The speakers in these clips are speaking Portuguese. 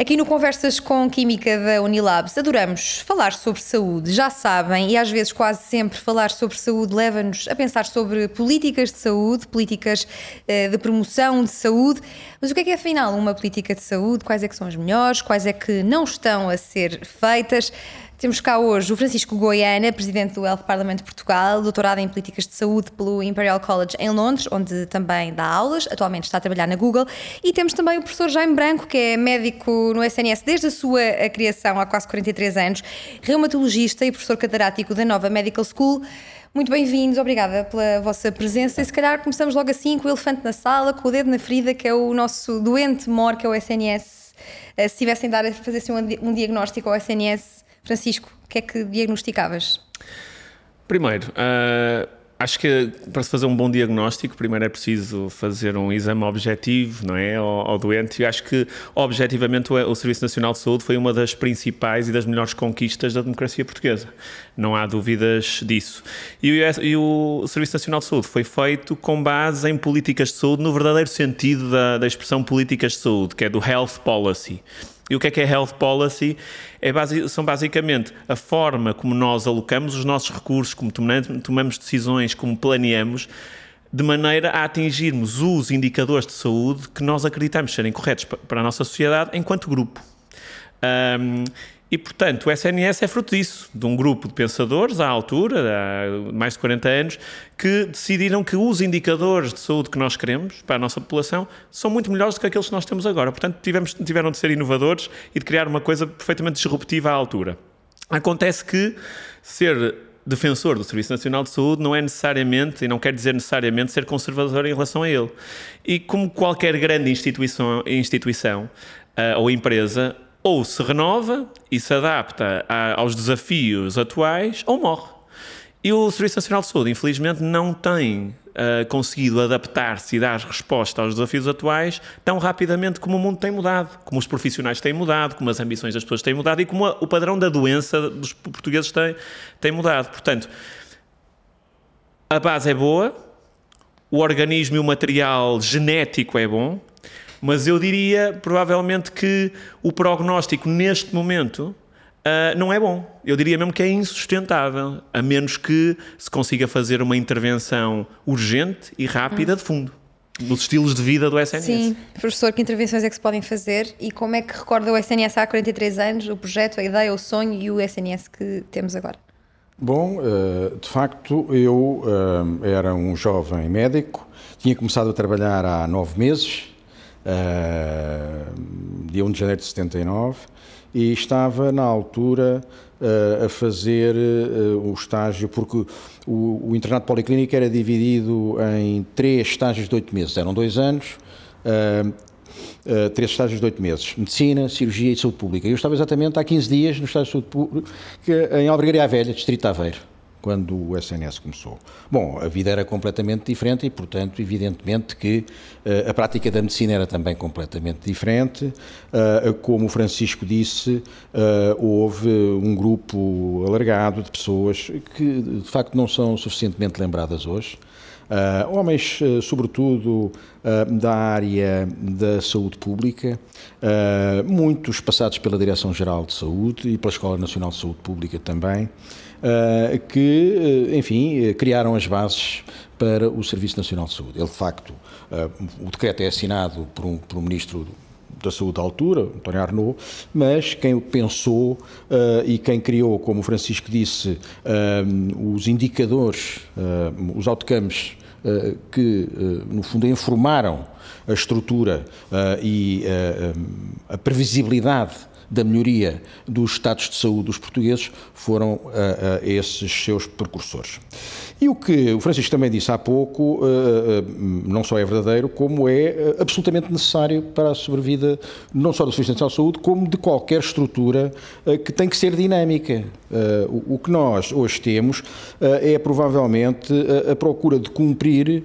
Aqui no Conversas com Química da Unilabs adoramos falar sobre saúde, já sabem, e às vezes quase sempre falar sobre saúde leva-nos a pensar sobre políticas de saúde, políticas uh, de promoção de saúde. Mas o que é que é afinal uma política de saúde? Quais é que são as melhores? Quais é que não estão a ser feitas? Temos cá hoje o Francisco Goiana, presidente do Health Parliament de Portugal, doutorado em Políticas de Saúde pelo Imperial College em Londres, onde também dá aulas, atualmente está a trabalhar na Google. E temos também o professor Jaime Branco, que é médico no SNS desde a sua criação há quase 43 anos, reumatologista e professor catedrático da Nova Medical School. Muito bem-vindos, obrigada pela vossa presença. E se calhar começamos logo assim com o elefante na sala, com o dedo na ferida, que é o nosso doente mor, que é o SNS. Eh, se tivessem de a fazer assim, um diagnóstico ao SNS, Francisco, o que é que diagnosticavas? Primeiro, uh, acho que para se fazer um bom diagnóstico, primeiro é preciso fazer um exame objetivo, não é, ao, ao doente. E acho que objetivamente o, o, Serviço Nacional de Saúde foi uma das principais e das melhores conquistas da democracia portuguesa. Não há dúvidas disso. E, e o Serviço Nacional de Saúde foi feito com base em políticas de saúde no verdadeiro sentido da, da expressão políticas de saúde, que é do health policy. E o que é que é Health Policy? É são basicamente a forma como nós alocamos os nossos recursos, como tomamos decisões, como planeamos, de maneira a atingirmos os indicadores de saúde que nós acreditamos serem corretos para a nossa sociedade enquanto grupo. Um, e, portanto, o SNS é fruto disso, de um grupo de pensadores à altura, há mais de 40 anos, que decidiram que os indicadores de saúde que nós queremos para a nossa população são muito melhores do que aqueles que nós temos agora. Portanto, tivemos, tiveram de ser inovadores e de criar uma coisa perfeitamente disruptiva à altura. Acontece que ser defensor do Serviço Nacional de Saúde não é necessariamente, e não quer dizer necessariamente, ser conservador em relação a ele. E como qualquer grande instituição, instituição uh, ou empresa, ou se renova e se adapta a, aos desafios atuais, ou morre. E o Serviço Nacional de Saúde, infelizmente, não tem uh, conseguido adaptar-se e dar resposta aos desafios atuais tão rapidamente como o mundo tem mudado, como os profissionais têm mudado, como as ambições das pessoas têm mudado e como a, o padrão da doença dos portugueses tem, tem mudado. Portanto, a base é boa, o organismo e o material genético é bom, mas eu diria provavelmente que o prognóstico neste momento uh, não é bom. Eu diria mesmo que é insustentável, a menos que se consiga fazer uma intervenção urgente e rápida de fundo. Nos estilos de vida do SNS. Sim, professor, que intervenções é que se podem fazer e como é que recorda o SNS há 43 anos, o projeto, a ideia, o sonho e o SNS que temos agora? Bom, ah, de facto, eu ah, era um jovem médico, tinha começado a trabalhar há nove meses, dia 1 de janeiro de 79, e estava na altura uh, a fazer uh, o estágio, porque o, o internato policlínico era dividido em três estágios de oito meses, eram dois anos. Uh, três estágios de oito meses, medicina, cirurgia e saúde pública. Eu estava exatamente há 15 dias no estágio de saúde pública em Albergaria Velha, distrito de Aveiro quando o SNS começou. Bom, a vida era completamente diferente e, portanto, evidentemente que uh, a prática da medicina era também completamente diferente. Uh, como o Francisco disse, uh, houve um grupo alargado de pessoas que, de facto, não são suficientemente lembradas hoje. Uh, homens, uh, sobretudo, uh, da área da saúde pública, muitos passados pela Direção-Geral de Saúde e pela Escola Nacional de Saúde Pública também, que, enfim, criaram as bases para o Serviço Nacional de Saúde. Ele, de facto, o decreto é assinado por um, por um ministro da saúde da altura, António Arnaud, mas quem pensou uh, e quem criou, como o Francisco disse, uh, os indicadores, uh, os outcomes que, no fundo, informaram a estrutura e a previsibilidade da melhoria dos estados de saúde dos portugueses foram esses seus precursores. E o que o Francisco também disse há pouco, eh, eh, não só é verdadeiro, como é eh, absolutamente necessário para a sobrevida não só do Serviço Nacional de Saúde, como de qualquer estrutura que tem que ser dinâmica. O que nós hoje temos é provavelmente a procura de cumprir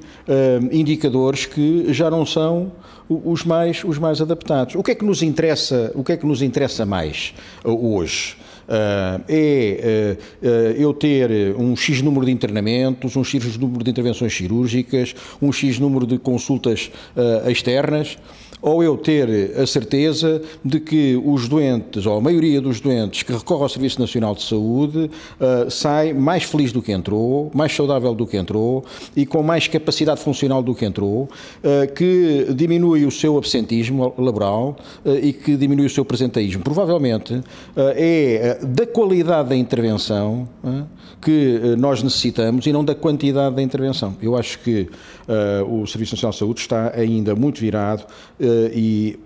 indicadores que já não são os mais, os mais adaptados. O que é que nos interessa, o que é que nos interessa mais hoje? Uh, é uh, eu ter um X número de internamentos, um X número de intervenções cirúrgicas, um X número de consultas externas ou eu ter a certeza de que os doentes, ou a maioria dos doentes que recorrem ao Serviço Nacional de Saúde, uh, sai mais feliz do que entrou, mais saudável do que entrou e com mais capacidade funcional do que entrou, uh, que diminui o seu absentismo laboral uh, e que diminui o seu presenteísmo. Provavelmente é da qualidade da intervenção que nós necessitamos e não da quantidade da intervenção. Eu acho que o Serviço Nacional de Saúde está ainda muito virado e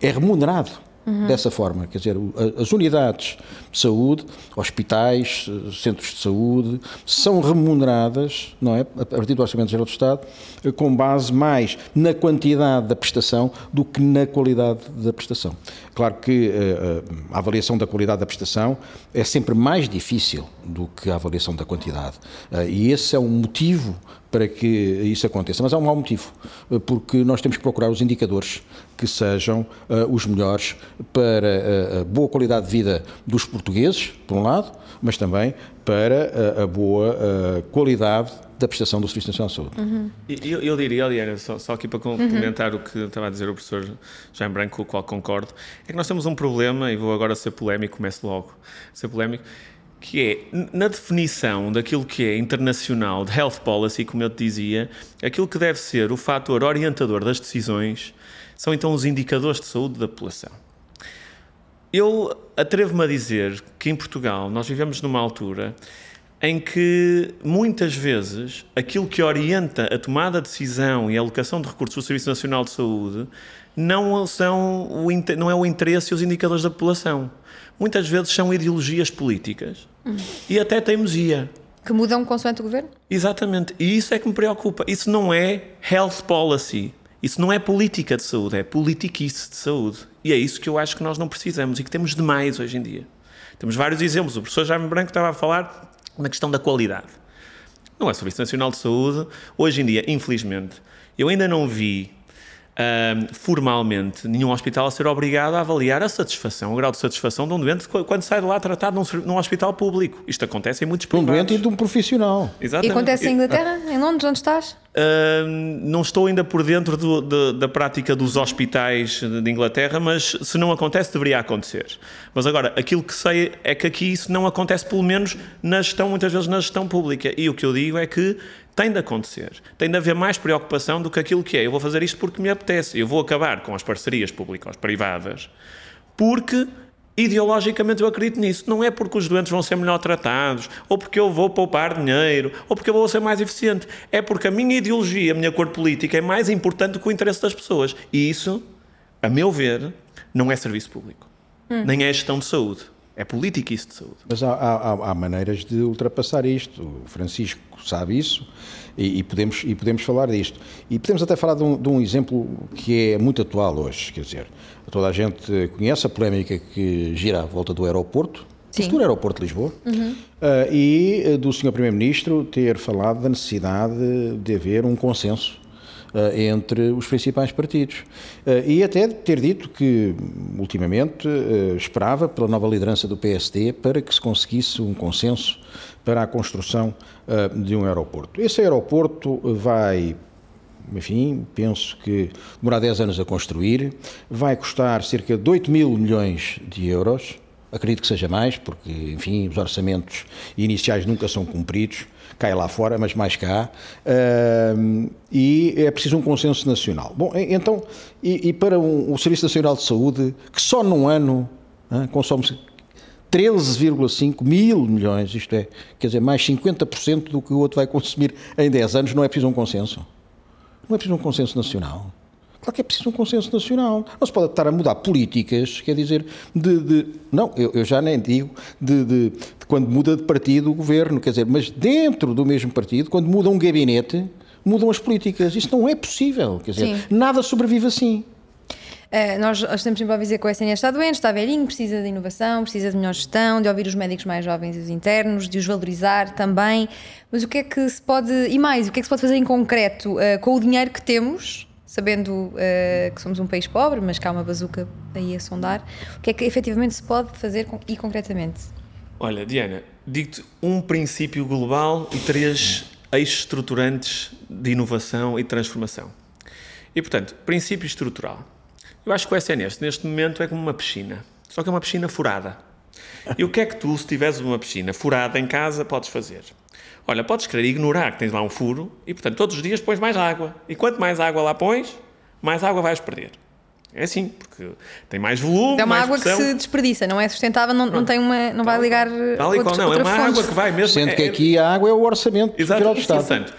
é remunerado uhum. dessa forma. Quer dizer, as unidades de saúde, hospitais, centros de saúde, são remuneradas, não é? A partir do Orçamento Geral do Estado, com base mais na quantidade da prestação do que na qualidade da prestação. Claro que eh, eh, a avaliação da qualidade da prestação é sempre mais difícil do que a avaliação da quantidade. Eh, e esse é um motivo para que isso aconteça. Mas há um mau motivo, porque nós temos que procurar os indicadores que sejam uh, os melhores para a boa qualidade de vida dos portugueses, por um lado, mas também para a, a boa uh, qualidade da prestação do Serviço Nacional de Saúde. Uhum. Eu, eu, diria, Eliana, só, só, aqui para complementar uhum. o que estava a dizer o professor Jaime Branco, com o qual concordo, é que nós temos um problema, e vou agora ser polémico, começo logo a ser polémico, que é, na definição daquilo que é internacional de health policy, como eu te dizia, aquilo que deve ser o fator orientador das decisões são então os indicadores de saúde da população. Eu atrevo-me a dizer que em Portugal nós vivemos numa altura em que muitas vezes aquilo que orienta a tomada de decisão e a alocação de recursos do Serviço Nacional de Saúde não, são o, não é o interesse e os indicadores da população. Muitas vezes são ideologias políticas hum. e até teimosia. Que mudam consoante o governo? Exatamente. E isso é que me preocupa. Isso não é health policy. Isso não é política de saúde, é politiquice de saúde. E é isso que eu acho que nós não precisamos e que temos demais hoje em dia. Temos vários exemplos. O professor Jaime Branco estava a falar na questão da qualidade. Não é Serviço Nacional de Saúde. Hoje em dia, infelizmente, eu ainda não vi um, formalmente nenhum hospital a ser obrigado a avaliar a satisfação, o grau de satisfação de um doente quando sai de lá tratado num, num hospital público. Isto acontece em muitos países. De um doente e de um profissional. Exatamente. E acontece em Inglaterra, em Londres, onde estás? Uh, não estou ainda por dentro do, de, da prática dos hospitais de Inglaterra, mas se não acontece, deveria acontecer. Mas agora, aquilo que sei é que aqui isso não acontece, pelo menos na gestão, muitas vezes na gestão pública. E o que eu digo é que tem de acontecer. Tem de haver mais preocupação do que aquilo que é. Eu vou fazer isto porque me apetece. Eu vou acabar com as parcerias públicas-privadas porque ideologicamente eu acredito nisso. Não é porque os doentes vão ser melhor tratados, ou porque eu vou poupar dinheiro, ou porque eu vou ser mais eficiente. É porque a minha ideologia, a minha cor política é mais importante do que o interesse das pessoas. E isso, a meu ver, não é serviço público. Hum. Nem é gestão de saúde. É política isso de saúde. Mas há, há, há, maneiras de ultrapassar isto. O Francisco sabe isso e, e, podemos, e podemos falar disto. E podemos até falar de um, de um, exemplo que é muito atual hoje. Quer dizer, toda a gente conhece a polémica que gira à volta do aeroporto, Sim. futuro aeroporto de Lisboa, uhum. uh, e do Sr. Primeiro-Ministro ter falado da necessidade de haver um consenso eh, entre os principais partidos. Eh, e até ter dito que, ultimamente, eh, esperava pela nova liderança do PSD para que se conseguisse um consenso para a construção de um aeroporto. Esse aeroporto vai enfim, penso que demorar 10 anos a construir, vai custar cerca de 8 mil milhões de euros, acredito que seja mais, porque, enfim, os orçamentos iniciais nunca são cumpridos, cai lá fora, mas mais cá, uh, e é preciso um consenso nacional. Bom, então, e, e para um, o Serviço Nacional de Saúde, que só num ano uh, consome 13,5 mil milhões, isto é, quer dizer, mais 50% do que o outro vai consumir em 10 anos, não é preciso um consenso. Não é preciso um consenso nacional. Claro que é preciso um consenso nacional. Não se pode estar a mudar políticas, quer dizer, de. de não, eu, eu, já nem digo de, de, de, quando muda de partido o governo, quer dizer, mas dentro do mesmo partido, quando muda um gabinete, mudam as políticas. Isso não é possível, quer dizer, Sim. nada sobrevive assim. Uh, nós estamos sempre a dizer que o SNS está doente, está velhinho, precisa de inovação, precisa de melhor gestão, de ouvir os médicos mais jovens e os internos, de os valorizar também. Mas o que é que se pode, e mais, o que é que se pode fazer em concreto uh, com o dinheiro que temos sabendo uh, que somos um país pobre, mas que há uma bazuca aí a sondar, o que é que efetivamente se pode fazer e concretamente? Olha, Diana, digo-te um princípio global e três eixos estruturantes de inovação e transformação. E, portanto, princípio estrutural. Eu acho que o SNS, neste momento, é como uma piscina. Só que é uma piscina furada. E o que é que tu, se tiveres uma piscina furada em casa, podes fazer? Olha, podes querer ignorar que tens lá um furo e, portanto, todos os dias pões mais água. E quanto mais água lá pões, mais água vais perder. É assim, porque tem mais volume, É uma mais água pressão. que se desperdiça, não é sustentável, não, não, tem uma, não vai ligar Tal e qual, outros, não, é uma fonte. água que vai mesmo. Sendo é- que é- aqui a água é o orçamento Exato, geral do Estado. portanto,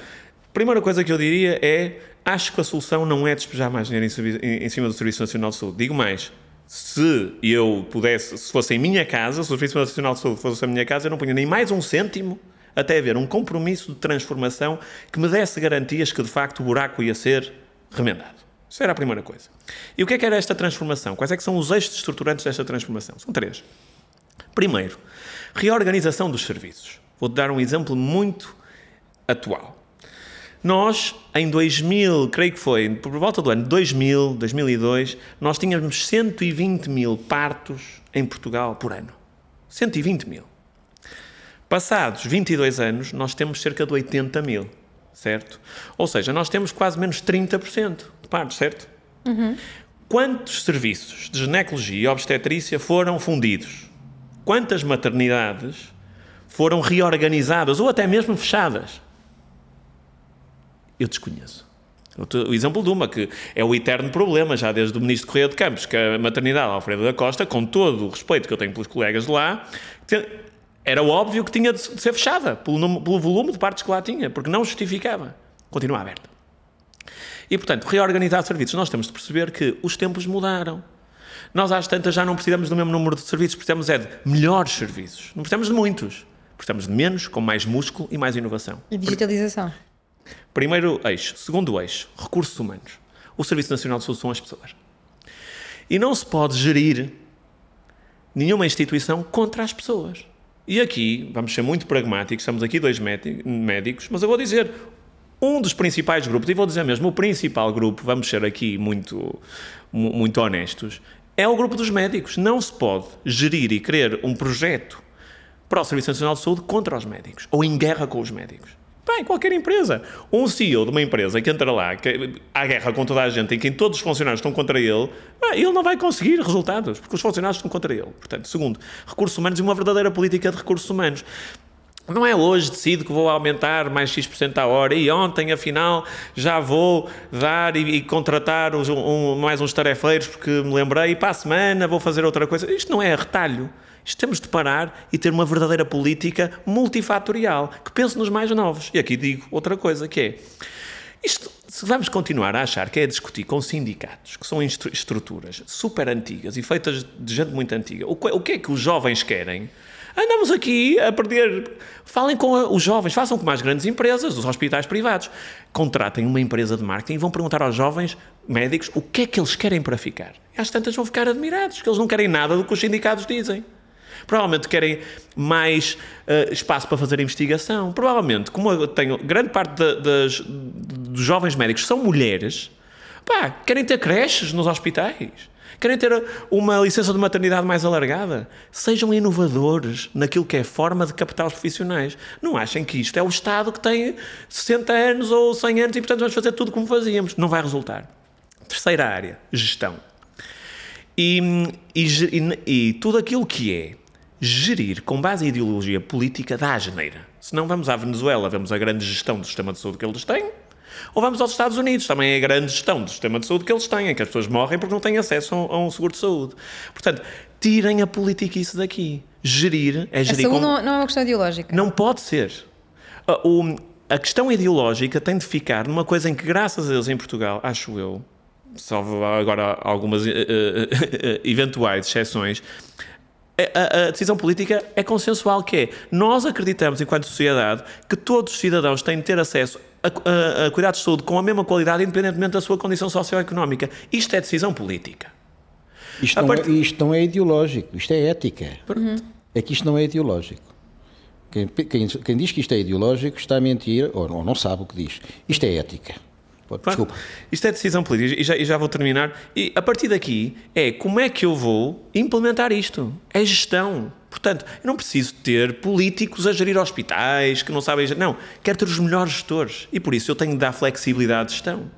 primeira coisa que eu diria é acho que a solução não é despejar mais dinheiro em- em cima do Serviço Nacional de Saúde. Digo mais, se eu pudesse, se fosse em minha casa, se o Serviço Nacional de Saúde fosse a minha casa, eu não punha nem mais um cêntimo até haver um compromisso de transformação que me desse garantias que de facto o buraco ia ser remendado. Isso era a primeira coisa. E o que é que era esta transformação? Quais é que são os eixos estruturantes desta transformação? São três. Primeiro, reorganização dos serviços. Vou-te dar um exemplo muito atual. Nós, em 2000, creio que foi, por volta do ano 2000, 2002, nós tínhamos 120 mil partos em Portugal por ano. 120 mil. Passados 22 anos, nós temos cerca de 80 mil, certo? Ou seja, nós temos quase menos 30% de partos, certo? Quantos serviços de ginecologia e obstetrícia foram fundidos? Quantas maternidades foram reorganizadas ou até mesmo fechadas? Eu desconheço. O exemplo de uma, que é o eterno problema, já desde o Ministro Correia de Campos, que a maternidade Alfredo da Costa, com todo o respeito que eu tenho pelos colegas de lá, era óbvio que tinha de se- de ser fechada, pelo, pelo volume de partes que lá tinha, porque não justificava. Continua aberta. E, portanto, reorganizar serviços. Nós temos de perceber que os tempos mudaram. Nós, às tantas, já não precisamos do mesmo número de serviços, precisamos é de melhores serviços. Não precisamos de muitos. Precisamos de menos, com mais músculo e mais inovação. E digitalização. Primeiro eixo. Segundo eixo, recursos humanos. O Serviço Nacional de Saúde são as pessoas. E não se pode gerir nenhuma instituição contra as pessoas. E aqui, vamos ser muito pragmáticos, estamos aqui dois médi- médicos, mas eu vou dizer, um dos principais grupos, e vou dizer mesmo, o principal grupo, vamos ser aqui muito, mu- muito honestos, é o grupo dos médicos. Não se pode gerir e querer um projeto para o Serviço Nacional de Saúde contra os médicos, ou em guerra com os médicos. Pá, em qualquer empresa. Um CEO de uma empresa que entra lá, que guerra com toda a gente, em que todos os funcionários estão contra ele, ele não vai conseguir resultados, porque os funcionários estão contra ele. Portanto, segundo, recursos humanos e uma verdadeira política de recursos humanos. Não é hoje decido que vou aumentar mais X% à hora e ontem, afinal, já vou dar e, e contratar um- mais uns tarefeiros porque me lembrei e para a semana vou fazer outra coisa. Isto não é retalho. Temos de parar e ter uma verdadeira política multifatorial que pense nos mais novos. E aqui digo outra coisa que é isto, se vamos continuar a achar que é discutir com sindicatos, que são estruturas super antigas e feitas de gente muito antiga, o que, o que é que os jovens querem? Andamos aqui a perder. Falem com os jovens, façam como as grandes empresas, os hospitais privados. Contratem uma empresa de marketing e vão perguntar aos jovens médicos o que é que eles querem para ficar. E às tantas vão ficar admirados, que eles não querem nada do que os sindicatos dizem. Provavelmente querem mais eh, espaço para fazer investigação. Provavelmente, como eu tenho grande parte da- das, dos jovens médicos são mulheres, pá, querem ter creches nos hospitais. Querem ter uma licença de maternidade mais alargada. Sejam inovadores naquilo que é forma de captar os profissionais. Não achem que isto é o Estado que tem 60 anos ou 100 anos e, portanto, vamos fazer tudo como fazíamos. Não vai resultar. Terceira área, gestão. E, e- e tudo aquilo que é gerir com base em ideologia política dá a geneira. Se não vamos à Venezuela, vemos a grande gestão do sistema de saúde que eles têm, ou vamos aos Estados Unidos, também é a grande gestão do sistema de saúde que eles têm, em que as pessoas morrem porque não têm acesso a um, a seguro de saúde. Portanto, tirem a política isso daqui. Gerir é A gerir saúde com... não, não é uma questão ideológica. Não pode ser. A, o- a questão ideológica tem de ficar numa coisa em que, graças a Deus, em Portugal, acho eu, salvo agora algumas eh, eh, eh, eventuais exceções, a, a- decisão política é consensual, que é, nós acreditamos, enquanto sociedade, que todos os cidadãos têm de ter acesso a, a- a cuidados de saúde com a mesma qualidade, independentemente da sua condição socioeconómica. Isto é decisão política. Isto não, part- é, isto não é ideológico, isto é ética. É que isto não é ideológico. Quem, quem- quem diz que isto é ideológico está a mentir ou, ou não sabe o que diz. Isto é ética. Desculpa. Isto é decisão política e já, e já vou terminar. E a partir daqui é como é que eu vou implementar isto? É gestão. Portanto, eu não preciso ter políticos a gerir hospitais que não sabem. Não, quero ter os melhores gestores. E por isso eu tenho de dar flexibilidade de gestão.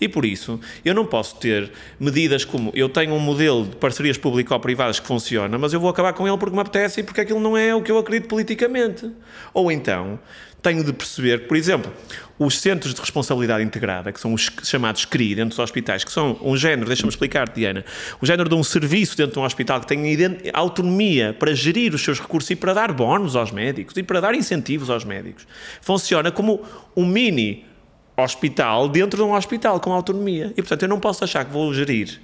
E por isso, eu não posso ter medidas como eu tenho um modelo de parcerias público-privadas que funciona, mas eu vou acabar com ele porque me apetece e porque aquilo não é o que eu acredito politicamente. Ou então, tenho de perceber por exemplo, os centros de responsabilidade integrada, que são os chamados CRI dentro dos hospitais, que são um género, deixa-me explicar, Diana, o género de um serviço dentro de um hospital que tem autonomia para gerir os seus recursos e para dar bónus aos médicos e para dar incentivos aos médicos. Funciona como um mini hospital dentro de um hospital com autonomia. E, portanto, eu não posso achar que vou gerir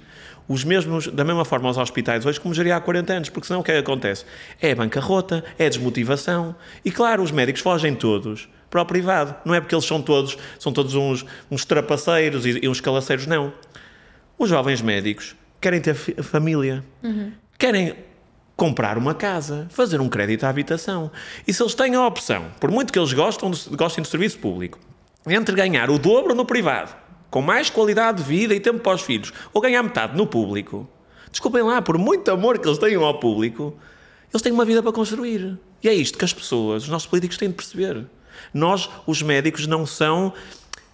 os mesmos, da mesma forma aos hospitais hoje como geria há 40 anos, porque senão o que é que acontece? É bancarrota, é desmotivação. E claro, os médicos fogem todos para o privado. Não é porque eles são todos, são todos uns, uns trapaceiros e, e uns calaceiros, não. Os jovens médicos querem ter família, uhum. querem comprar uma casa, fazer um crédito à habitação. E se eles têm a opção, por muito que eles gostem, gostem do serviço público, entre ganhar o dobro no privado, com mais qualidade de vida e tempo para os filhos, ou ganhar metade no público, desculpem lá, por muito amor que eles tenham ao público, eles têm uma vida para construir. E é isto que as pessoas, os nossos políticos têm de perceber. Nós, os médicos, não são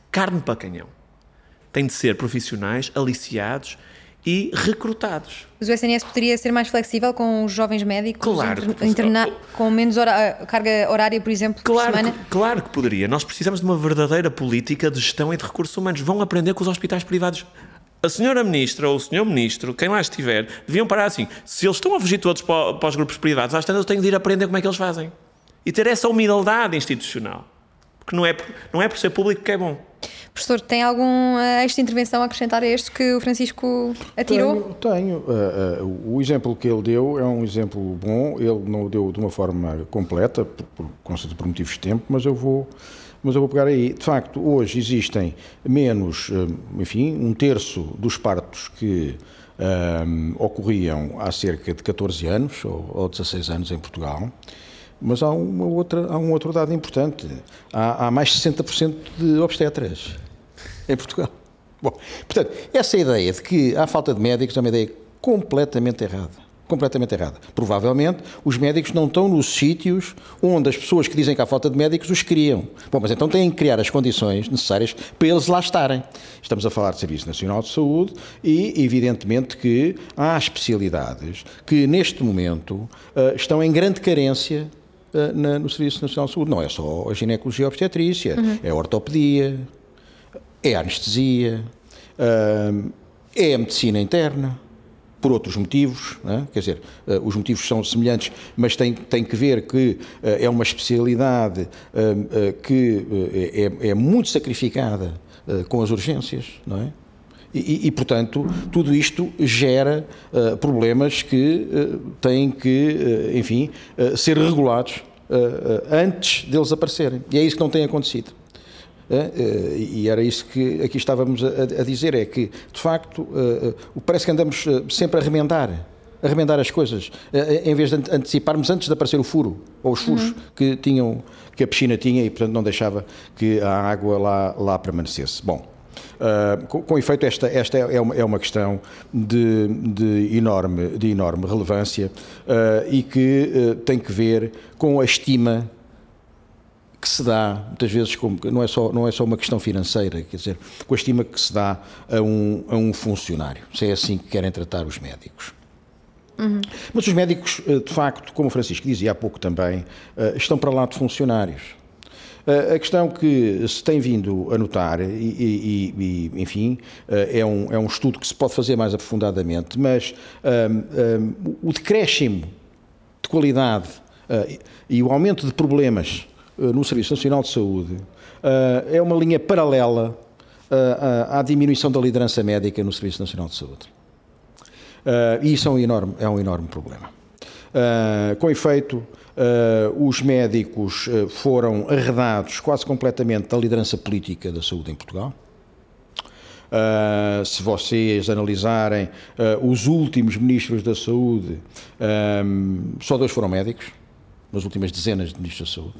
carne para canhão. Têm de ser profissionais, aliciados e recrutados. Mas o SNS poderia ser mais flexível com os jovens médicos? Claro. Interna com menos hora carga horária, por exemplo, claro por semana? Que, claro que poderia. Nós precisamos de uma verdadeira política de gestão e de recursos humanos. Vão aprender com os hospitais privados. A senhora ministra ou o senhor ministro, quem lá estiver, deviam parar assim. Se eles estão a fugir todos para, para os grupos privados, às tantas eu tenho de ir aprender como é que eles fazem. E ter essa humildade institucional. Porque não é, não é por ser público que é bom. Professor, tem alguma esta intervenção a acrescentar a este que o Francisco atirou? Tenho. tenho. Uh, uh, o exemplo que ele deu é um exemplo bom. Ele não o deu de uma forma completa, por, por, por motivos de tempo, mas eu vou mas eu vou pegar aí. De facto, hoje existem menos, enfim, um terço dos partos que um, ocorriam há cerca de 14 anos ou, ou 16 anos em Portugal. Mas há, uma outra, há um outro dado importante. Há, há mais de 60% de obstetras em Portugal. Bom, portanto, essa ideia de que há falta de médicos é uma ideia completamente errada. Completamente errada. Provavelmente os médicos não estão nos sítios onde as pessoas que dizem que há falta de médicos os criam. Bom, mas então têm que criar as condições necessárias para eles lá estarem. Estamos a falar de Serviço Nacional de Saúde e, evidentemente, que há especialidades que neste momento uh, estão em grande carência na, no Serviço Nacional de Saúde. Não é só a ginecologia obstetrícia, uhum. é a ortopedia, é a anestesia, uh, é a medicina interna, por outros motivos, é? quer dizer, uh, os motivos são semelhantes, mas tem, tem que ver que uh, é uma especialidade uh, que é, é, muito sacrificada com as urgências, não é? E, e, portanto, tudo isto gera uh, problemas que uh, têm que, uh, enfim, ser regulados antes deles aparecerem. E é isso que não tem acontecido. e era isso que aqui estávamos a, a dizer: é que, de facto, parece que andamos sempre a remendar. A remendar as coisas, em vez de anteciparmos antes de aparecer o furo, ou os furos uhum. que, tinham, que a piscina tinha e, portanto, não deixava que a água lá, lá permanecesse. Bom, Uh, com, com, efeito, esta, esta é, uma, é uma questão de, de, enorme, de enorme relevância uh, e que uh, tem que ver com a estima que se dá, muitas vezes, como, não, é só, não é só uma questão financeira, quer dizer, com a estima que se dá a um, a um funcionário, se é assim que querem tratar os médicos. Uhum. Mas os médicos, de facto, como o Francisco dizia há pouco também, estão para lá de funcionários. A questão que se tem vindo a notar, e, e, e enfim, é um, é um estudo que se pode fazer mais aprofundadamente, mas um, um, o decréscimo de qualidade uh, e o aumento de problemas no Serviço Nacional de Saúde uh, é uma linha paralela à diminuição da liderança médica no Serviço Nacional de Saúde. e isso é um enorme, é um enorme problema. Com efeito, Uh, os médicos uh, foram arredados quase completamente da liderança política da saúde em Portugal. Uh, se vocês analisarem os últimos ministros da saúde, um, só dois foram médicos, nas últimas dezenas de ministros da saúde.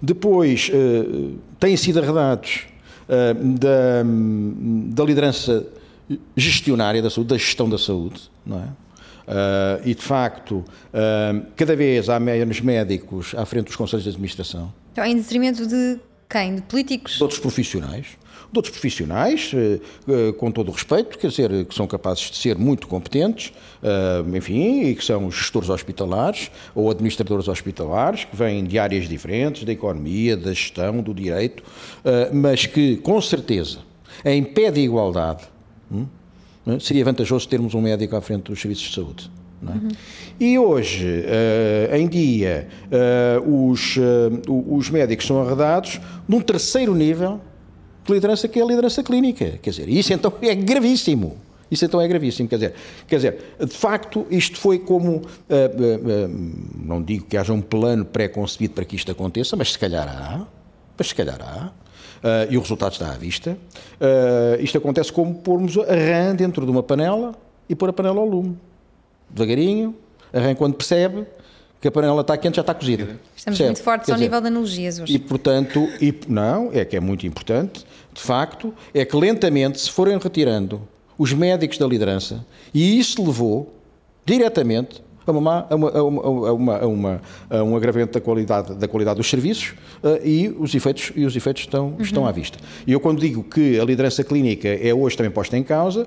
Depois, têm sido arredados da, da liderança gestionária da saúde, da gestão da saúde, não é? Uh, e, de facto, uh, cada vez há menos médicos à frente dos conselhos de administração. Então, em detrimento de quem? De políticos? De outros profissionais. De outros profissionais, uh, com todo o respeito, quer dizer, que são capazes de ser muito competentes, enfim, e que são gestores hospitalares ou administradores hospitalares, que vêm de áreas diferentes, da economia, da gestão, do direito, mas que, com certeza, em pé de igualdade, hum? Seria vantajoso termos um médico à frente dos serviços de saúde. É? Uhum. E hoje, uh, em dia, uh, os, uh, os médicos são arredados num terceiro nível de liderança, que é a liderança clínica. Quer dizer, isso então é gravíssimo. Isso então é gravíssimo. Quer dizer, quer dizer de facto, isto foi como. não digo que haja um plano pré-concebido para que isto aconteça, mas se calhar há. Mas se calhar há. Uh, e o resultado está à vista. Uh, isto acontece como pormos a rã dentro de uma panela e pôr a panela ao lume. Devagarinho, a rã quando percebe que a panela está quente já está cozida. Estamos percebe? muito fortes Quer ao dizer, nível de analogias hoje. E portanto, e, não, é que é muito importante, de facto, é que lentamente se forem retirando os médicos da liderança, e isso levou diretamente a, uma, a, uma, a, uma, a, uma, a um agravamento da qualidade, da qualidade dos serviços uh, e os efeitos, e os efeitos estão, uhum. estão à vista. E eu, quando digo que a liderança clínica é hoje também posta em causa,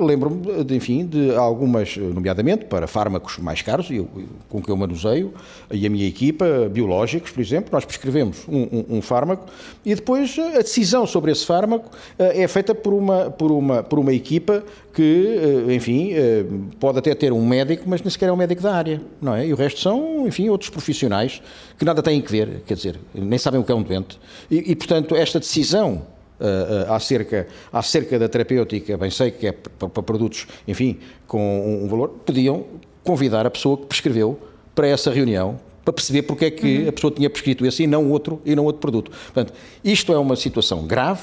lembro-me, enfim, de algumas, nomeadamente para fármacos mais caros, eu, com que eu manuseio, e a minha equipa, biológicos, por exemplo, nós prescrevemos um, um, um, fármaco e depois a decisão sobre esse fármaco eh, é feita por uma, por uma, por uma equipa que, eh, enfim, eh, pode até ter um médico, mas nem sequer é um médico da área, não é? E o resto são, enfim, outros profissionais que nada têm que ver, quer dizer, nem sabem o que é um doente. E, e portanto, esta decisão uh, acerca, acerca da terapêutica, bem sei que é para, produtos, enfim, com um, valor, podiam convidar a pessoa que prescreveu para essa reunião, para perceber porque é que uhum. a pessoa tinha prescrito esse e não outro, e não outro produto. Portanto, isto é uma situação grave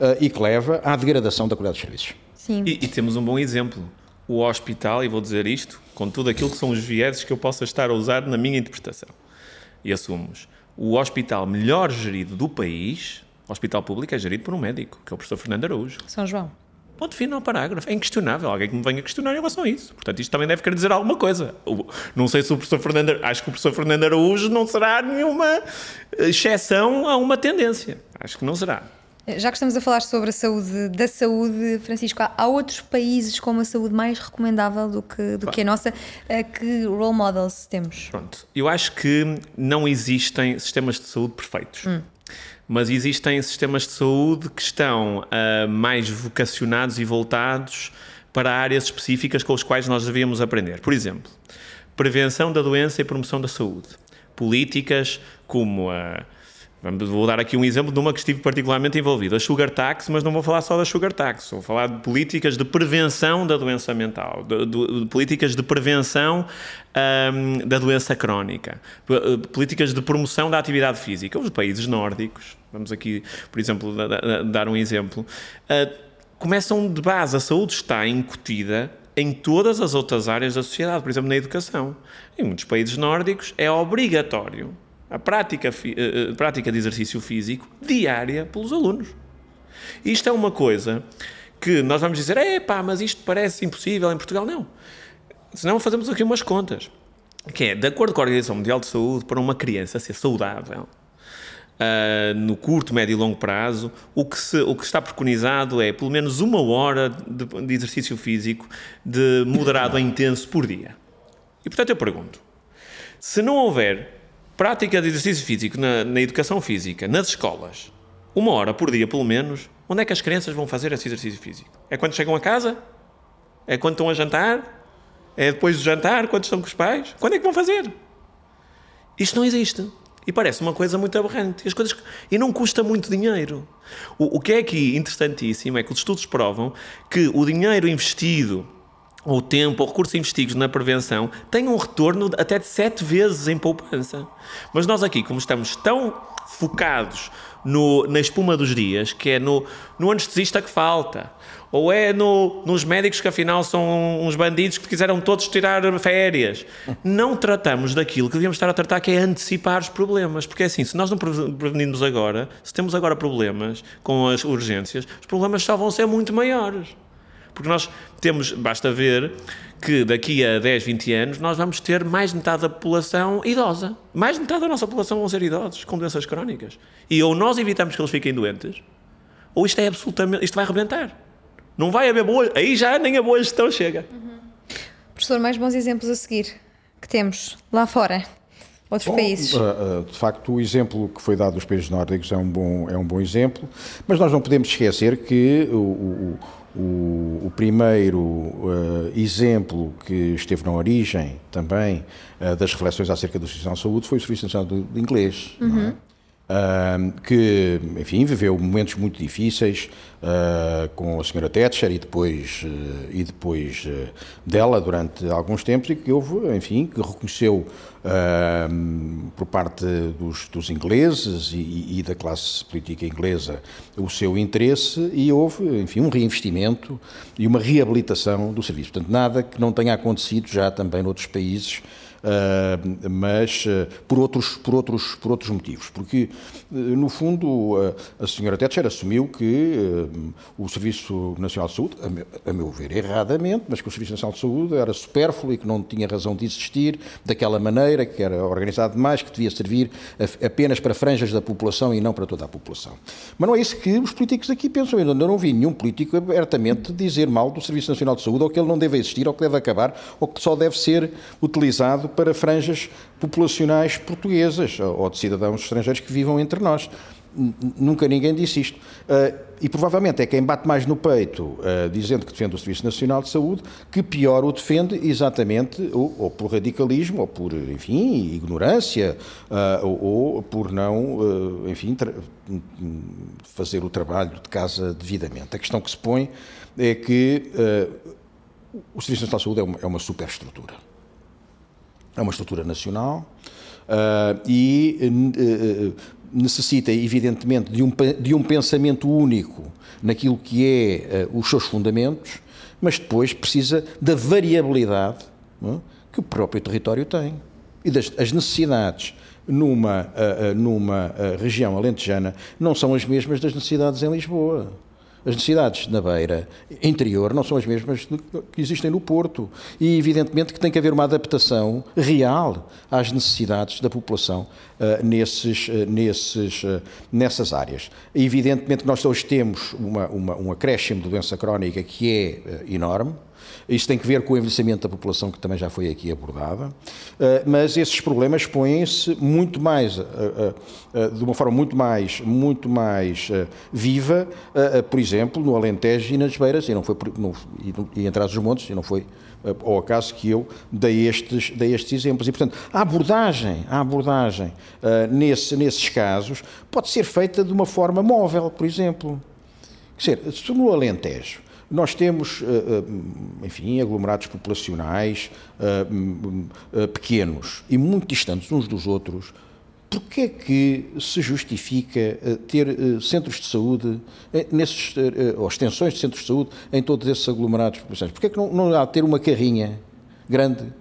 uh, e que leva à degradação da qualidade dos serviços. Sim. E, e, temos um bom exemplo. O hospital, e vou dizer isto, com tudo aquilo que são os vieses que eu possa estar a usar na minha interpretação, e assumos, o hospital melhor gerido do país o hospital público é gerido por um médico, que é o professor Fernando Araújo. São João. Ponto final parágrafo. É inquestionável. Alguém que me venha questionar em relação a isso. Portanto, isto também deve querer dizer alguma coisa. Não sei se o professor Fernando... Acho que o professor Fernando Araújo não será nenhuma exceção a uma tendência. Acho que não será. Já que estamos a falar sobre a saúde da saúde, Francisco, há outros países com uma saúde mais recomendável do que, do que a nossa? Que role models temos? Pronto. Eu acho que não existem sistemas de saúde perfeitos. Hum mas existem sistemas de saúde que estão uh, mais vocacionados e voltados para áreas específicas com as quais nós devíamos aprender. Por exemplo, prevenção da doença e promoção da saúde. Políticas como a. Vou dar aqui um exemplo de uma que estive particularmente envolvido, a Sugar Tax, mas não vou falar só da Sugar Tax, vou falar de políticas de prevenção da doença mental, de, de, de políticas de prevenção um, da doença crónica, políticas de promoção da atividade física. Os países nórdicos, vamos aqui, por exemplo, dar um exemplo, uh, começam de base, a saúde está incutida em todas as outras áreas da sociedade, por exemplo, na educação. Em muitos países nórdicos é obrigatório a prática, a prática de exercício físico diária pelos alunos. Isto é uma coisa que nós vamos dizer, é pá, mas isto parece impossível em Portugal. Não. Senão fazemos aqui umas contas. Que é, de acordo com a Organização Mundial de Saúde, para uma criança ser saudável, Uh, no curto, médio e longo prazo, o que, se, o que está preconizado é pelo menos uma hora de, de, exercício físico de moderado a intenso por dia. E portanto eu pergunto: se não houver prática de exercício físico na, na, educação física, nas escolas, uma hora por dia pelo menos, onde é que as crianças vão fazer esse exercício físico? É quando chegam a casa? É quando estão a jantar? É depois do jantar, quando estão com os pais? Quando é que vão fazer? Isto não existe. E parece uma coisa muito aberrante. As coisas, e não custa muito dinheiro. O, o que é aqui interessantíssimo é que os estudos provam que o dinheiro investido ou o tempo ou recursos investidos na prevenção têm um retorno até de sete vezes em poupança. Mas nós aqui, como estamos tão focados no, na espuma dos dias, que é no, no anestesista que falta, ou é no, nos médicos que afinal são uns bandidos que quiseram todos tirar férias. Não tratamos daquilo que devíamos estar a tratar, que é antecipar os problemas. Porque é assim, se nós não prevenirmos agora, se temos agora problemas com as urgências, os problemas só vão ser muito maiores. Porque nós temos, basta ver que daqui a 10, 20 anos nós vamos ter mais de metade da população idosa. Mais de metade da nossa população vão ser idosos com doenças crónicas. E ou nós evitamos que eles fiquem doentes, ou isto é absolutamente. isto vai arrebentar. Não vai haver boa. Aí já nem a boa gestão chega. Uhum. Professor, mais bons exemplos a seguir que temos lá fora? Outros Bom, países? Eh, eh, de facto, o exemplo que foi dado dos países nórdicos é um bom, é um bom exemplo, mas nós não podemos esquecer que o, o, o, o primeiro uh, exemplo que esteve na origem também uh, das reflexões acerca do Serviço Nacional de Saúde foi o Serviço Nacional de Inglês. É? Uhum que, enfim, viveu momentos muito difíceis uh, com a senhora Thatcher e depois, uh, e depois uh, dela durante alguns tempos e que houve, enfim, que reconheceu por parte dos, dos ingleses e, e, da classe política inglesa o seu interesse e houve, enfim, um reinvestimento e uma reabilitação do serviço. Portanto, nada que não tenha acontecido já também noutros países uh, mas uh, por, outros, por, outros, por outros motivos. Porque, uh, no fundo, a senhora Thatcher assumiu que o Serviço Nacional de Saúde, a meu, a meu, ver erradamente, mas que o Serviço Nacional de Saúde era supérfluo e que não tinha razão de existir daquela maneira, que era organizado demais, que devia servir apenas para franjas da população e não para toda a população. Mas não é isso que os políticos aqui pensam. Eu não vi nenhum político abertamente dizer mal do Serviço Nacional de Saúde ou que ele não deve existir ou que deve acabar ou que só deve ser utilizado para franjas populacionais portuguesas ou de cidadãos estrangeiros que vivam entre nós. Nunca ninguém disse isto. Uh, e provavelmente é quem bate mais no peito, uh, dizendo que defende o Serviço Nacional de Saúde, que pior o defende exatamente ou, por radicalismo, ou por, enfim, ignorância, uh, ou, por não, enfim, fazer o trabalho de casa devidamente. A questão que se põe é que o Serviço Nacional de Saúde é uma, é uma superestrutura é uma estrutura nacional uh, e uh, necessita, evidentemente, de um, de um pensamento único naquilo que é os seus fundamentos, mas depois precisa da variabilidade é? que o próprio território tem e das as necessidades numa, numa região alentejana não são as mesmas das necessidades em Lisboa. As necessidades na beira interior não são as mesmas que existem no Porto. E, evidentemente, que tem que haver uma adaptação real às necessidades da população uh, nesses, uh, nesses, uh, nessas áreas. Evidentemente, nós hoje temos uma, uma, um acréscimo de doença crónica que é enorme isto tem que ver com o envelhecimento da população, que também já foi aqui abordada, eh, mas esses problemas põem-se muito mais, eh, eh, de uma forma muito mais, muito mais viva, por exemplo, no Alentejo e nas Beiras, e, não foi, no, e entre os montes, e não foi ao acaso que eu dei estes, dei estes exemplos. E, portanto, a abordagem, a abordagem nesse, nesses casos pode ser feita de uma forma móvel, por exemplo. Quer dizer, se no Alentejo nós temos, eh, eh, enfim, aglomerados populacionais eh, pequenos e muito distantes uns dos outros. Porquê é que se justifica ter centros de saúde, nesses, ou extensões de centros de saúde em todos esses aglomerados populacionais? Porquê é que não, não há de ter uma carrinha grande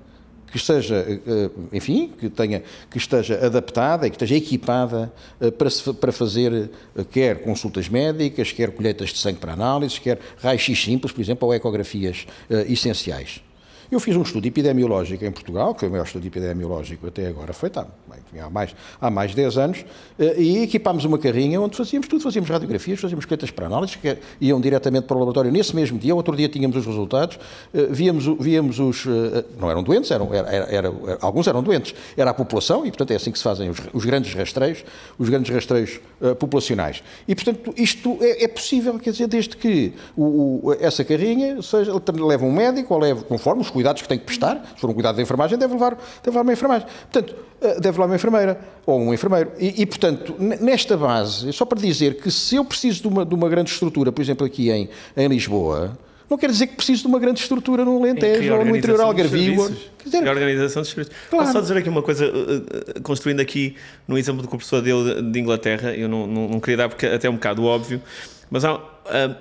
que esteja, eh, enfim, que, tenha, que esteja adaptada e que esteja equipada eh, para, para fazer eh, quer consultas médicas, quer colheitas de sangue para análise, quer raios-x simples, por exemplo, ou ecografias essenciais. Eu fiz um estudo epidemiológico em Portugal, que foi o maior estudo epidemiológico até agora há, há, mais, há mais de 10 anos, eh, e equipámos uma carrinha onde fazíamos tudo, fazíamos radiografias, fazíamos coletas para análise, que iam diretamente para o laboratório nesse mesmo dia, outro dia tínhamos os resultados, eh, víamos, víamos os, eh, não eram doentes, eram, era, era, era, alguns eram doentes, era a população, e portanto é assim que se fazem os, os grandes rastreios, os grandes rastreios populacionais. E portanto isto é, é, possível, quer dizer, desde que o, o, essa carrinha seja, leva um médico, ou leva, conforme os cuidados que tem que prestar, se for um cuidado de enfermagem, deve levar, deve levar uma enfermagem. Portanto, deve levar uma enfermeira ou um enfermeiro. E, e, portanto, nesta base, só para dizer que se eu preciso de uma, de uma grande estrutura, por exemplo, aqui em, em Lisboa, não quer dizer que preciso de uma grande estrutura no Alentejo ou no interior Algarvio. Dizer, a organização dos serviços. Claro. Posso só dizer aqui uma coisa, eh, eh, construindo aqui no exemplo do que o professor deu de Inglaterra, eu não, não, não queria dar porque até é um bocado óbvio, mas há, uh,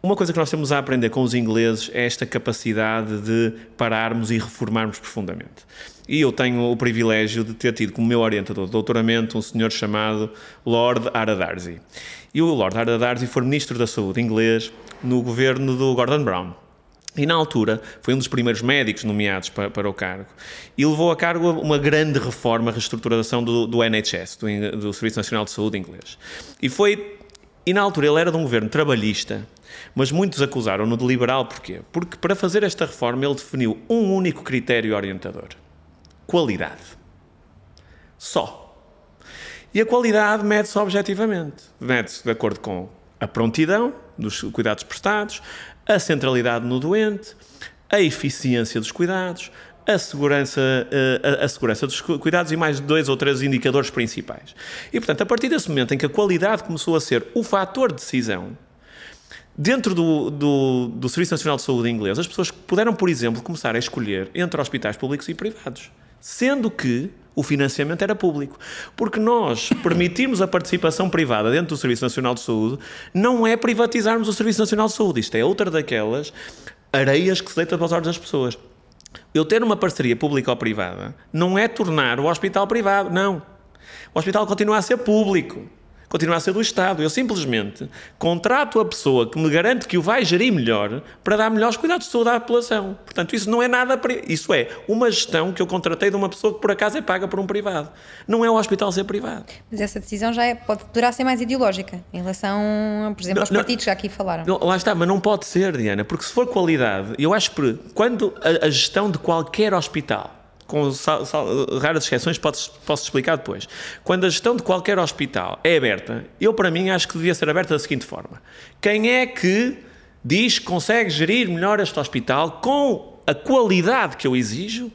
uma coisa que nós temos a aprender com os ingleses é esta capacidade de pararmos e reformarmos profundamente. E eu tenho o privilégio de ter tido como meu orientador de doutoramento um senhor chamado Lord Aradarzi. E o Lord Aradarzi foi ministro da Saúde inglês no governo do Gordon Brown. E na altura foi um dos primeiros médicos nomeados para, para o cargo e levou a cargo uma grande reforma, reestruturação do, do NHS, do, do Serviço Nacional de Saúde inglês. E foi e na altura ele era de um governo trabalhista, mas muitos acusaram-no de liberal. Porquê? Porque para fazer esta reforma ele definiu um único critério orientador: qualidade. Só. E a qualidade mede-se objetivamente. Mede-se de acordo com a prontidão dos cuidados prestados, a centralidade no doente, a eficiência dos cuidados, a segurança, eh, a, a, segurança dos cuidados e mais dois ou três indicadores principais. E, portanto, a partir desse momento em que a qualidade começou a ser o fator de decisão, dentro do, do, do Serviço Nacional de Saúde inglês, as pessoas puderam, por exemplo, começar a escolher entre hospitais públicos e privados, sendo que o financiamento era público. Porque nós permitirmos a participação privada dentro do Serviço Nacional de Saúde não é privatizarmos o Serviço Nacional de Saúde. Isto é outra daquelas areias que se deita para os olhos das pessoas. Eu ter uma parceria pública ou privada não é tornar o hospital privado, não. O hospital continua a ser público continua a ser do Estado. Eu simplesmente contrato a pessoa que me garante que o vai gerir melhor para dar melhores cuidados de saúde à população. Portanto, isso não é nada. Isso é uma gestão que eu contratei de uma pessoa que por acaso é paga por um privado. Não é o hospital ser privado. Mas essa decisão já é, pode, poderá ser mais ideológica em relação, por exemplo, não, aos partidos que já aqui falaram. Não, lá está, mas não pode ser, Diana, porque se for qualidade, eu acho que quando a, a gestão de qualquer hospital com sal, sal, raras exceções, posso, posso explicar depois. Quando a gestão de qualquer hospital é aberta, eu para mim acho que devia ser aberta da seguinte forma: quem é que diz que consegue gerir melhor este hospital com a qualidade que eu exijo?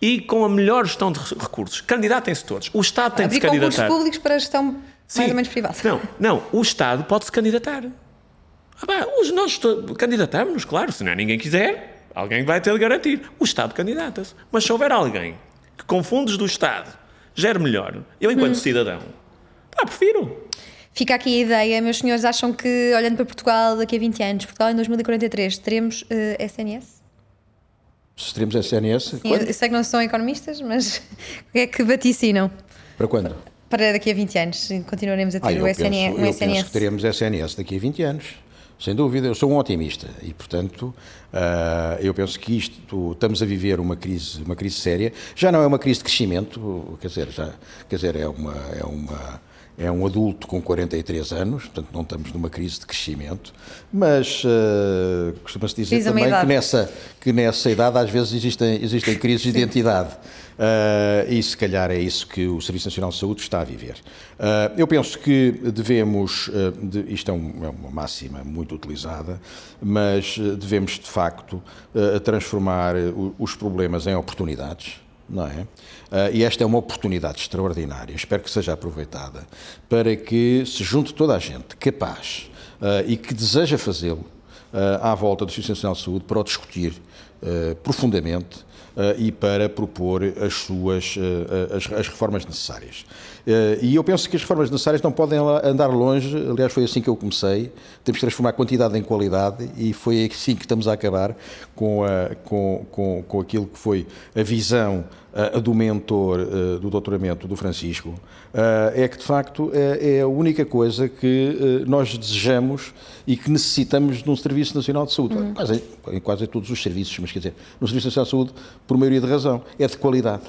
E com a melhor gestão de recursos. Candidatem-se todos. O Estado tem de se candidatar. concursos públicos para a gestão Sim. mais ou menos privada. Não, não. O Estado pode se candidatar. Ah, bah, os nós candidatamos-nos, claro. Se não é ninguém quiser, Alguém vai ter de garantir. O Estado candidata-se. Mas se houver alguém que com fundos do Estado gere melhor, eu, enquanto hum. cidadão, pá, prefiro. Fica aqui a ideia, meus senhores, acham que, olhando para Portugal daqui a 20 anos, Portugal em 2043, teremos uh, SNS? Se teremos SNS? Sim, eu sei que não são economistas, mas o que é que vaticinam? Para quando? Para daqui a 20 anos, continuaremos a ter ah, o SNS. Penso, eu SNS. penso que teremos SNS daqui a 20 anos. Sem dúvida, eu sou um otimista e, portanto, uh, eu penso que isto, estamos a viver uma crise, uma crise séria. Já não é uma crise de crescimento, quer dizer, já, quer dizer, é uma, é uma, é um adulto com 43 anos, portanto não estamos numa crise de crescimento, mas uh, costuma-se dizer também que nessa, que nessa idade às vezes existem, existem crises de identidade. Uh, e se calhar é isso que o Serviço Nacional de Saúde está a viver. Uh, eu penso que devemos, uh, de, isto é, um, é, uma máxima muito utilizada, mas devemos de facto transformar os problemas em oportunidades. Não é? e esta é uma oportunidade extraordinária, espero que seja aproveitada, para que se junte toda a gente capaz e que deseja fazê-lo à volta do Serviço Nacional de Saúde para o discutir profundamente uh, e para propor as suas uh, as, as, reformas necessárias. Uh, e eu penso que as reformas necessárias não podem andar longe, aliás foi assim que eu comecei, temos que transformar quantidade em qualidade e foi assim que estamos a acabar com, a, com, com, com aquilo que foi a visão uh, do mentor uh, do doutoramento do Francisco, é que de facto é, a única coisa que nós desejamos e que necessitamos num Serviço Nacional de Saúde. Uhum. Quase, em quase todos os serviços, mas quer dizer, no Serviço Nacional de Saúde, por maioria de razão, é de qualidade.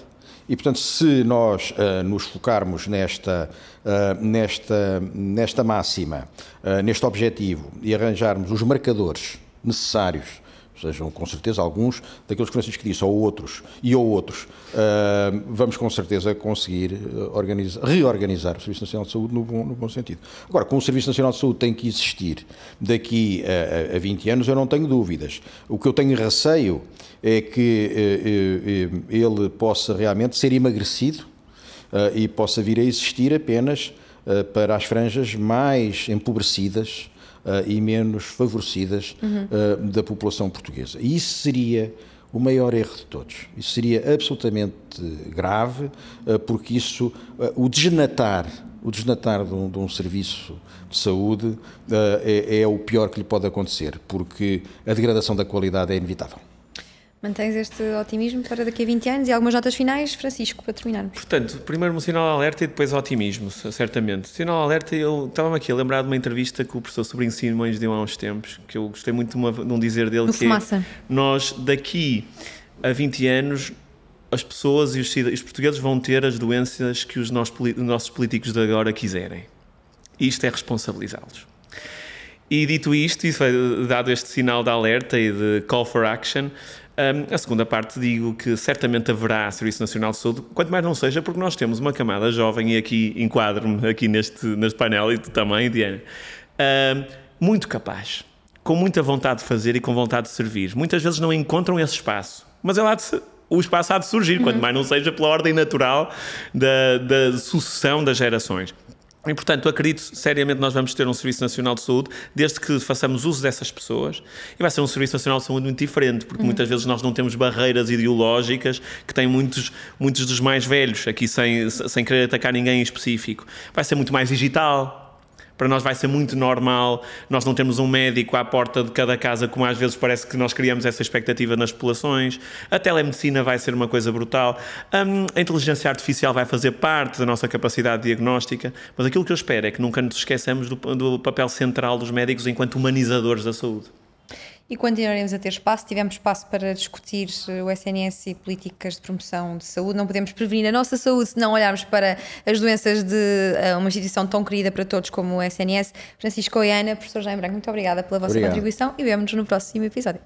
E, portanto, se nós uh, nos focarmos nesta, uh, nesta, nesta máxima, uh, neste objetivo e arranjarmos os marcadores necessários sejam com certeza alguns daqueles que Francisco disse, ou outros, e ou outros, uh, vamos com certeza conseguir organizar, reorganizar o Serviço Nacional de Saúde no bom, no bom, sentido. Agora, como o Serviço Nacional de Saúde tem que existir daqui a, a 20 anos, eu não tenho dúvidas. O que eu tenho receio é que uh, uh, ele possa realmente ser emagrecido e possa vir a existir apenas para as franjas mais empobrecidas e menos favorecidas uh, da população portuguesa. E isso seria o maior erro de todos. Isso seria absolutamente grave, eh, porque isso, eh, o desnatar, o desnatar de um, de um serviço de saúde é, é o pior que lhe pode acontecer, porque a degradação da qualidade é inevitável. Mantens este otimismo para daqui a 20 anos e algumas notas finais, Francisco, para terminarmos. Portanto, primeiro um sinal de alerta e depois otimismo, certamente. Sinal de alerta, eu estava-me aqui a lembrar de uma entrevista que o professor Sobrinho Simões deu há uns tempos, que eu gostei muito de, uma, de um dizer dele, no que fumaça. é, nós daqui a 20 anos as pessoas e os, os portugueses vão ter as doenças que os nossos, os nossos políticos de agora quiserem. Isto é responsabilizá-los. E dito isto, e dado este sinal de alerta e de call for action, um, a segunda parte digo que certamente haverá Serviço Nacional de Saúde, quanto mais não seja porque nós temos uma camada jovem, e aqui enquadro-me aqui neste, neste painel e tu também, Diana, um, muito capaz, com muita vontade de fazer e com vontade de servir. Muitas vezes não encontram esse espaço, mas é lá de, o espaço há de surgir, uhum. quanto mais não seja pela ordem natural da, da sucessão das gerações. E, portanto, acredito seriamente nós vamos ter um Serviço Nacional de Saúde desde que façamos uso dessas pessoas. E vai ser um Serviço Nacional de Saúde muito diferente, porque uhum. muitas vezes nós não temos barreiras ideológicas que têm muitos, muitos dos mais velhos, aqui sem, sem querer atacar ninguém em específico. Vai ser muito mais digital, para nós vai ser muito normal nós não temos um médico à porta de cada casa, como às vezes parece que nós criamos essa expectativa nas populações. A telemedicina vai ser uma coisa brutal. Um, a inteligência artificial vai fazer parte da nossa capacidade diagnóstica, mas aquilo que eu espero é que nunca nos esqueçamos do, do papel central dos médicos enquanto humanizadores da saúde e continuaremos a ter espaço. Tivemos espaço para discutir eh, o SNS e políticas de promoção de saúde. Não podemos prevenir a nossa saúde se não olharmos para as doenças de uh, uma instituição tão querida para todos como o SNS. Francisco e Ana, professor Jaime Branco, muito obrigada pela vossa Obrigado. contribuição e vemos-nos no próximo episódio.